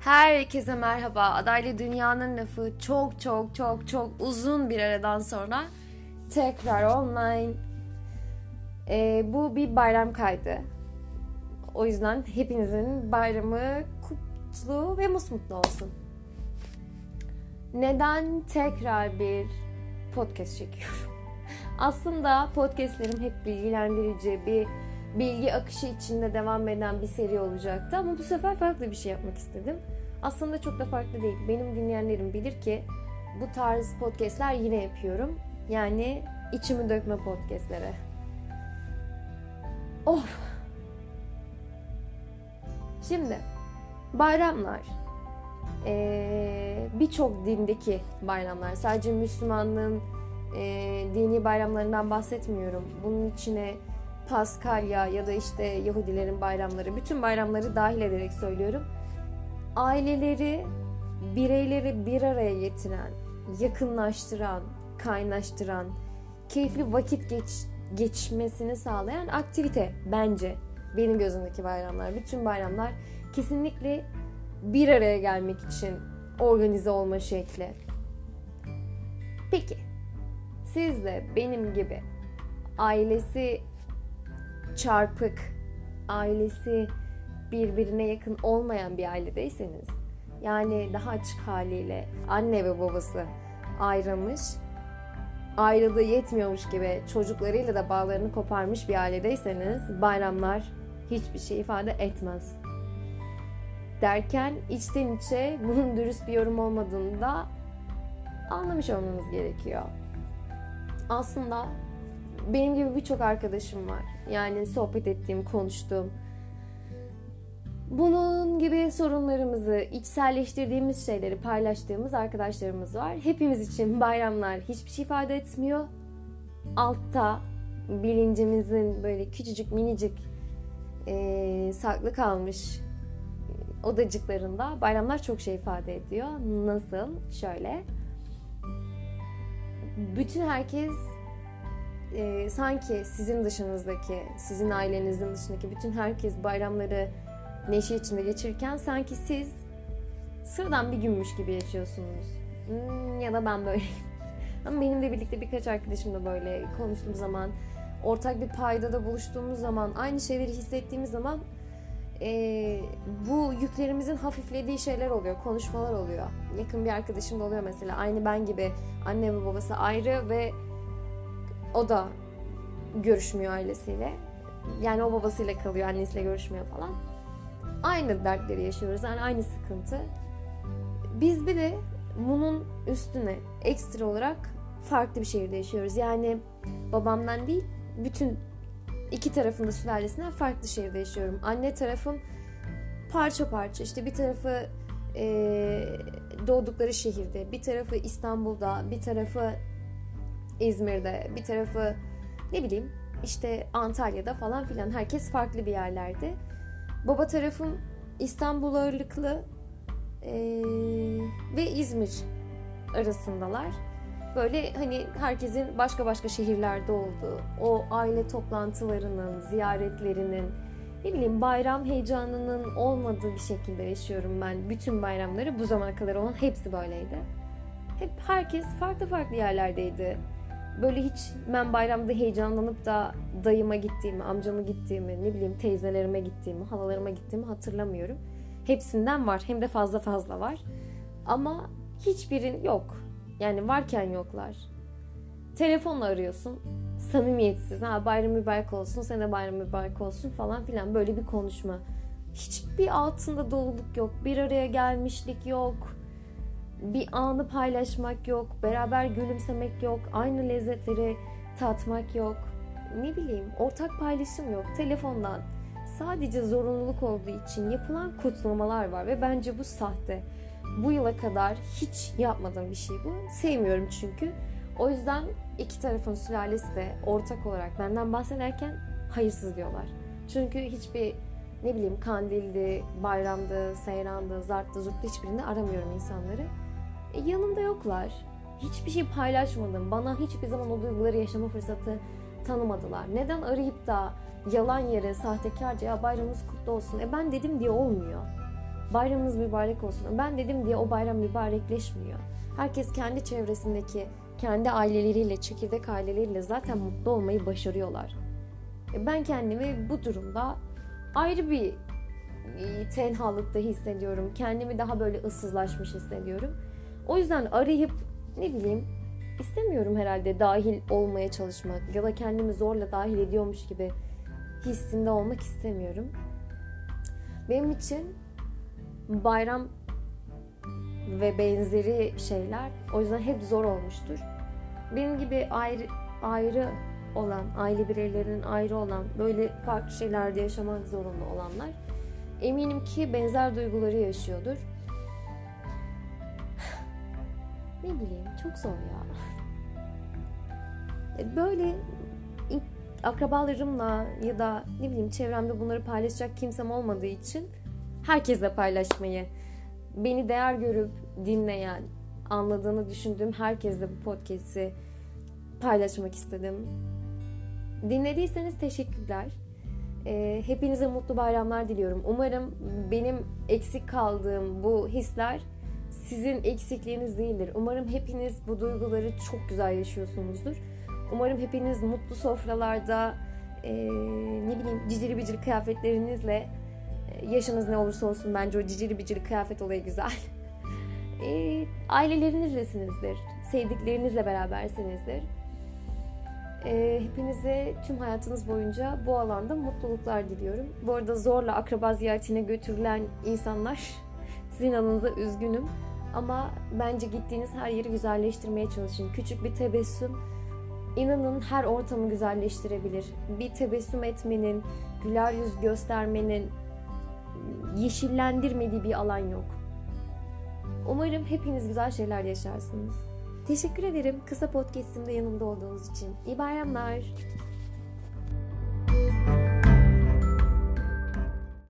Herkese merhaba. Adaylı Dünya'nın lafı çok çok çok çok uzun bir aradan sonra tekrar online. Ee, bu bir bayram kaydı. O yüzden hepinizin bayramı kutlu ve musmutlu olsun. Neden tekrar bir podcast çekiyorum? Aslında podcastlerim hep bilgilendirici, bir bilgi akışı içinde devam eden bir seri olacaktı ama bu sefer farklı bir şey yapmak istedim. Aslında çok da farklı değil. Benim dinleyenlerim bilir ki bu tarz podcastler yine yapıyorum. Yani içimi dökme podcastlere. Of. Şimdi bayramlar ee, birçok dindeki bayramlar sadece Müslümanlığın e, dini bayramlarından bahsetmiyorum. Bunun içine Paskalya ya da işte Yahudilerin bayramları, bütün bayramları dahil ederek söylüyorum. Aileleri, bireyleri bir araya getiren, yakınlaştıran, kaynaştıran, keyifli vakit geç, geçmesini sağlayan aktivite bence benim gözümdeki bayramlar. Bütün bayramlar kesinlikle bir araya gelmek için organize olma şekli. Peki siz de benim gibi ailesi çarpık, ailesi birbirine yakın olmayan bir ailedeyseniz, yani daha açık haliyle anne ve babası ayrılmış, ayrılığı yetmiyormuş gibi çocuklarıyla da bağlarını koparmış bir ailedeyseniz bayramlar hiçbir şey ifade etmez. Derken içten içe bunun dürüst bir yorum olmadığını da anlamış olmanız gerekiyor. Aslında benim gibi birçok arkadaşım var. Yani sohbet ettiğim, konuştuğum. Bunun gibi sorunlarımızı, içselleştirdiğimiz şeyleri paylaştığımız arkadaşlarımız var. Hepimiz için bayramlar hiçbir şey ifade etmiyor. Altta bilincimizin böyle küçücük minicik e, saklı kalmış odacıklarında bayramlar çok şey ifade ediyor. Nasıl? Şöyle. Bütün herkes e, sanki sizin dışınızdaki, sizin ailenizin dışındaki bütün herkes bayramları neşe içinde geçirirken sanki siz sıradan bir günmüş gibi yaşıyorsunuz. Hmm, ya da ben böyleyim. Ama benimle birlikte birkaç arkadaşım da böyle konuştuğum zaman, ortak bir payda da buluştuğumuz zaman, aynı şeyleri hissettiğimiz zaman e, bu yüklerimizin hafiflediği şeyler oluyor, konuşmalar oluyor. Yakın bir arkadaşım da oluyor mesela. Aynı ben gibi anne ve babası ayrı ve o da görüşmüyor ailesiyle. Yani o babasıyla kalıyor, annesiyle görüşmüyor falan. Aynı dertleri yaşıyoruz. Yani aynı sıkıntı. Biz bir de bunun üstüne ekstra olarak farklı bir şehirde yaşıyoruz. Yani babamdan değil, bütün iki tarafında sülalesinden farklı şehirde yaşıyorum. Anne tarafım parça parça. İşte bir tarafı e, doğdukları şehirde, bir tarafı İstanbul'da, bir tarafı İzmir'de, bir tarafı ne bileyim işte Antalya'da falan filan herkes farklı bir yerlerde. Baba tarafım İstanbul ağırlıklı ee, ve İzmir arasındalar. Böyle hani herkesin başka başka şehirlerde olduğu, o aile toplantılarının, ziyaretlerinin, ne bileyim bayram heyecanının olmadığı bir şekilde yaşıyorum ben. Bütün bayramları bu zamana kadar olan hepsi böyleydi. Hep herkes farklı farklı yerlerdeydi böyle hiç ben bayramda heyecanlanıp da dayıma gittiğimi, amcama gittiğimi, ne bileyim teyzelerime gittiğimi, halalarıma gittiğimi hatırlamıyorum. Hepsinden var. Hem de fazla fazla var. Ama hiçbirin yok. Yani varken yoklar. Telefonla arıyorsun. Samimiyetsiz. Ha bayram mübarek olsun, sen de bayram mübarek olsun falan filan. Böyle bir konuşma. Hiçbir altında doluluk yok. Bir araya gelmişlik yok bir anı paylaşmak yok, beraber gülümsemek yok, aynı lezzetleri tatmak yok. Ne bileyim, ortak paylaşım yok. Telefondan sadece zorunluluk olduğu için yapılan kutlamalar var ve bence bu sahte. Bu yıla kadar hiç yapmadığım bir şey bu. Sevmiyorum çünkü. O yüzden iki tarafın sülalesi de ortak olarak benden bahsederken hayırsız diyorlar. Çünkü hiçbir ne bileyim kandildi, bayramdı, seyrandı, zarttı, zurttu hiçbirinde aramıyorum insanları. E, yanımda yoklar. Hiçbir şey paylaşmadım. Bana hiçbir zaman o duyguları yaşama fırsatı tanımadılar. Neden arayıp da yalan yere sahtekarca ya bayramımız kutlu olsun. E ben dedim diye olmuyor. Bayramımız mübarek olsun. Ben dedim diye o bayram mübarekleşmiyor. Herkes kendi çevresindeki, kendi aileleriyle, çekirdek aileleriyle zaten mutlu olmayı başarıyorlar. E ben kendimi bu durumda ayrı bir e, tenhalıkta hissediyorum. Kendimi daha böyle ıssızlaşmış hissediyorum. O yüzden arayıp ne bileyim istemiyorum herhalde dahil olmaya çalışmak ya da kendimi zorla dahil ediyormuş gibi hissinde olmak istemiyorum. Benim için bayram ve benzeri şeyler o yüzden hep zor olmuştur. Benim gibi ayrı ayrı olan, aile bireylerinin ayrı olan, böyle farklı şeylerde yaşamak zorunda olanlar eminim ki benzer duyguları yaşıyordur. Ne bileyim çok zor ya. E, böyle akrabalarımla ya da ne bileyim çevremde bunları paylaşacak kimsem olmadığı için herkesle paylaşmayı, beni değer görüp dinleyen, anladığını düşündüğüm herkesle bu podcast'i paylaşmak istedim. Dinlediyseniz teşekkürler. E, hepinize mutlu bayramlar diliyorum. Umarım benim eksik kaldığım bu hisler sizin eksikliğiniz değildir. Umarım hepiniz bu duyguları çok güzel yaşıyorsunuzdur. Umarım hepiniz mutlu sofralarda e, ne bileyim cicili bicili kıyafetlerinizle e, yaşınız ne olursa olsun bence o cicili bicili kıyafet olayı güzel. E, ailelerinizlesinizdir. Sevdiklerinizle berabersinizdir. E, hepinize tüm hayatınız boyunca bu alanda mutluluklar diliyorum. Bu arada zorla akraba ziyaretine götürülen insanlar sizin alınıza üzgünüm. Ama bence gittiğiniz her yeri güzelleştirmeye çalışın. Küçük bir tebessüm inanın her ortamı güzelleştirebilir. Bir tebessüm etmenin, güler yüz göstermenin yeşillendirmediği bir alan yok. Umarım hepiniz güzel şeyler yaşarsınız. Teşekkür ederim kısa podcast'imde yanımda olduğunuz için. İyi bayramlar.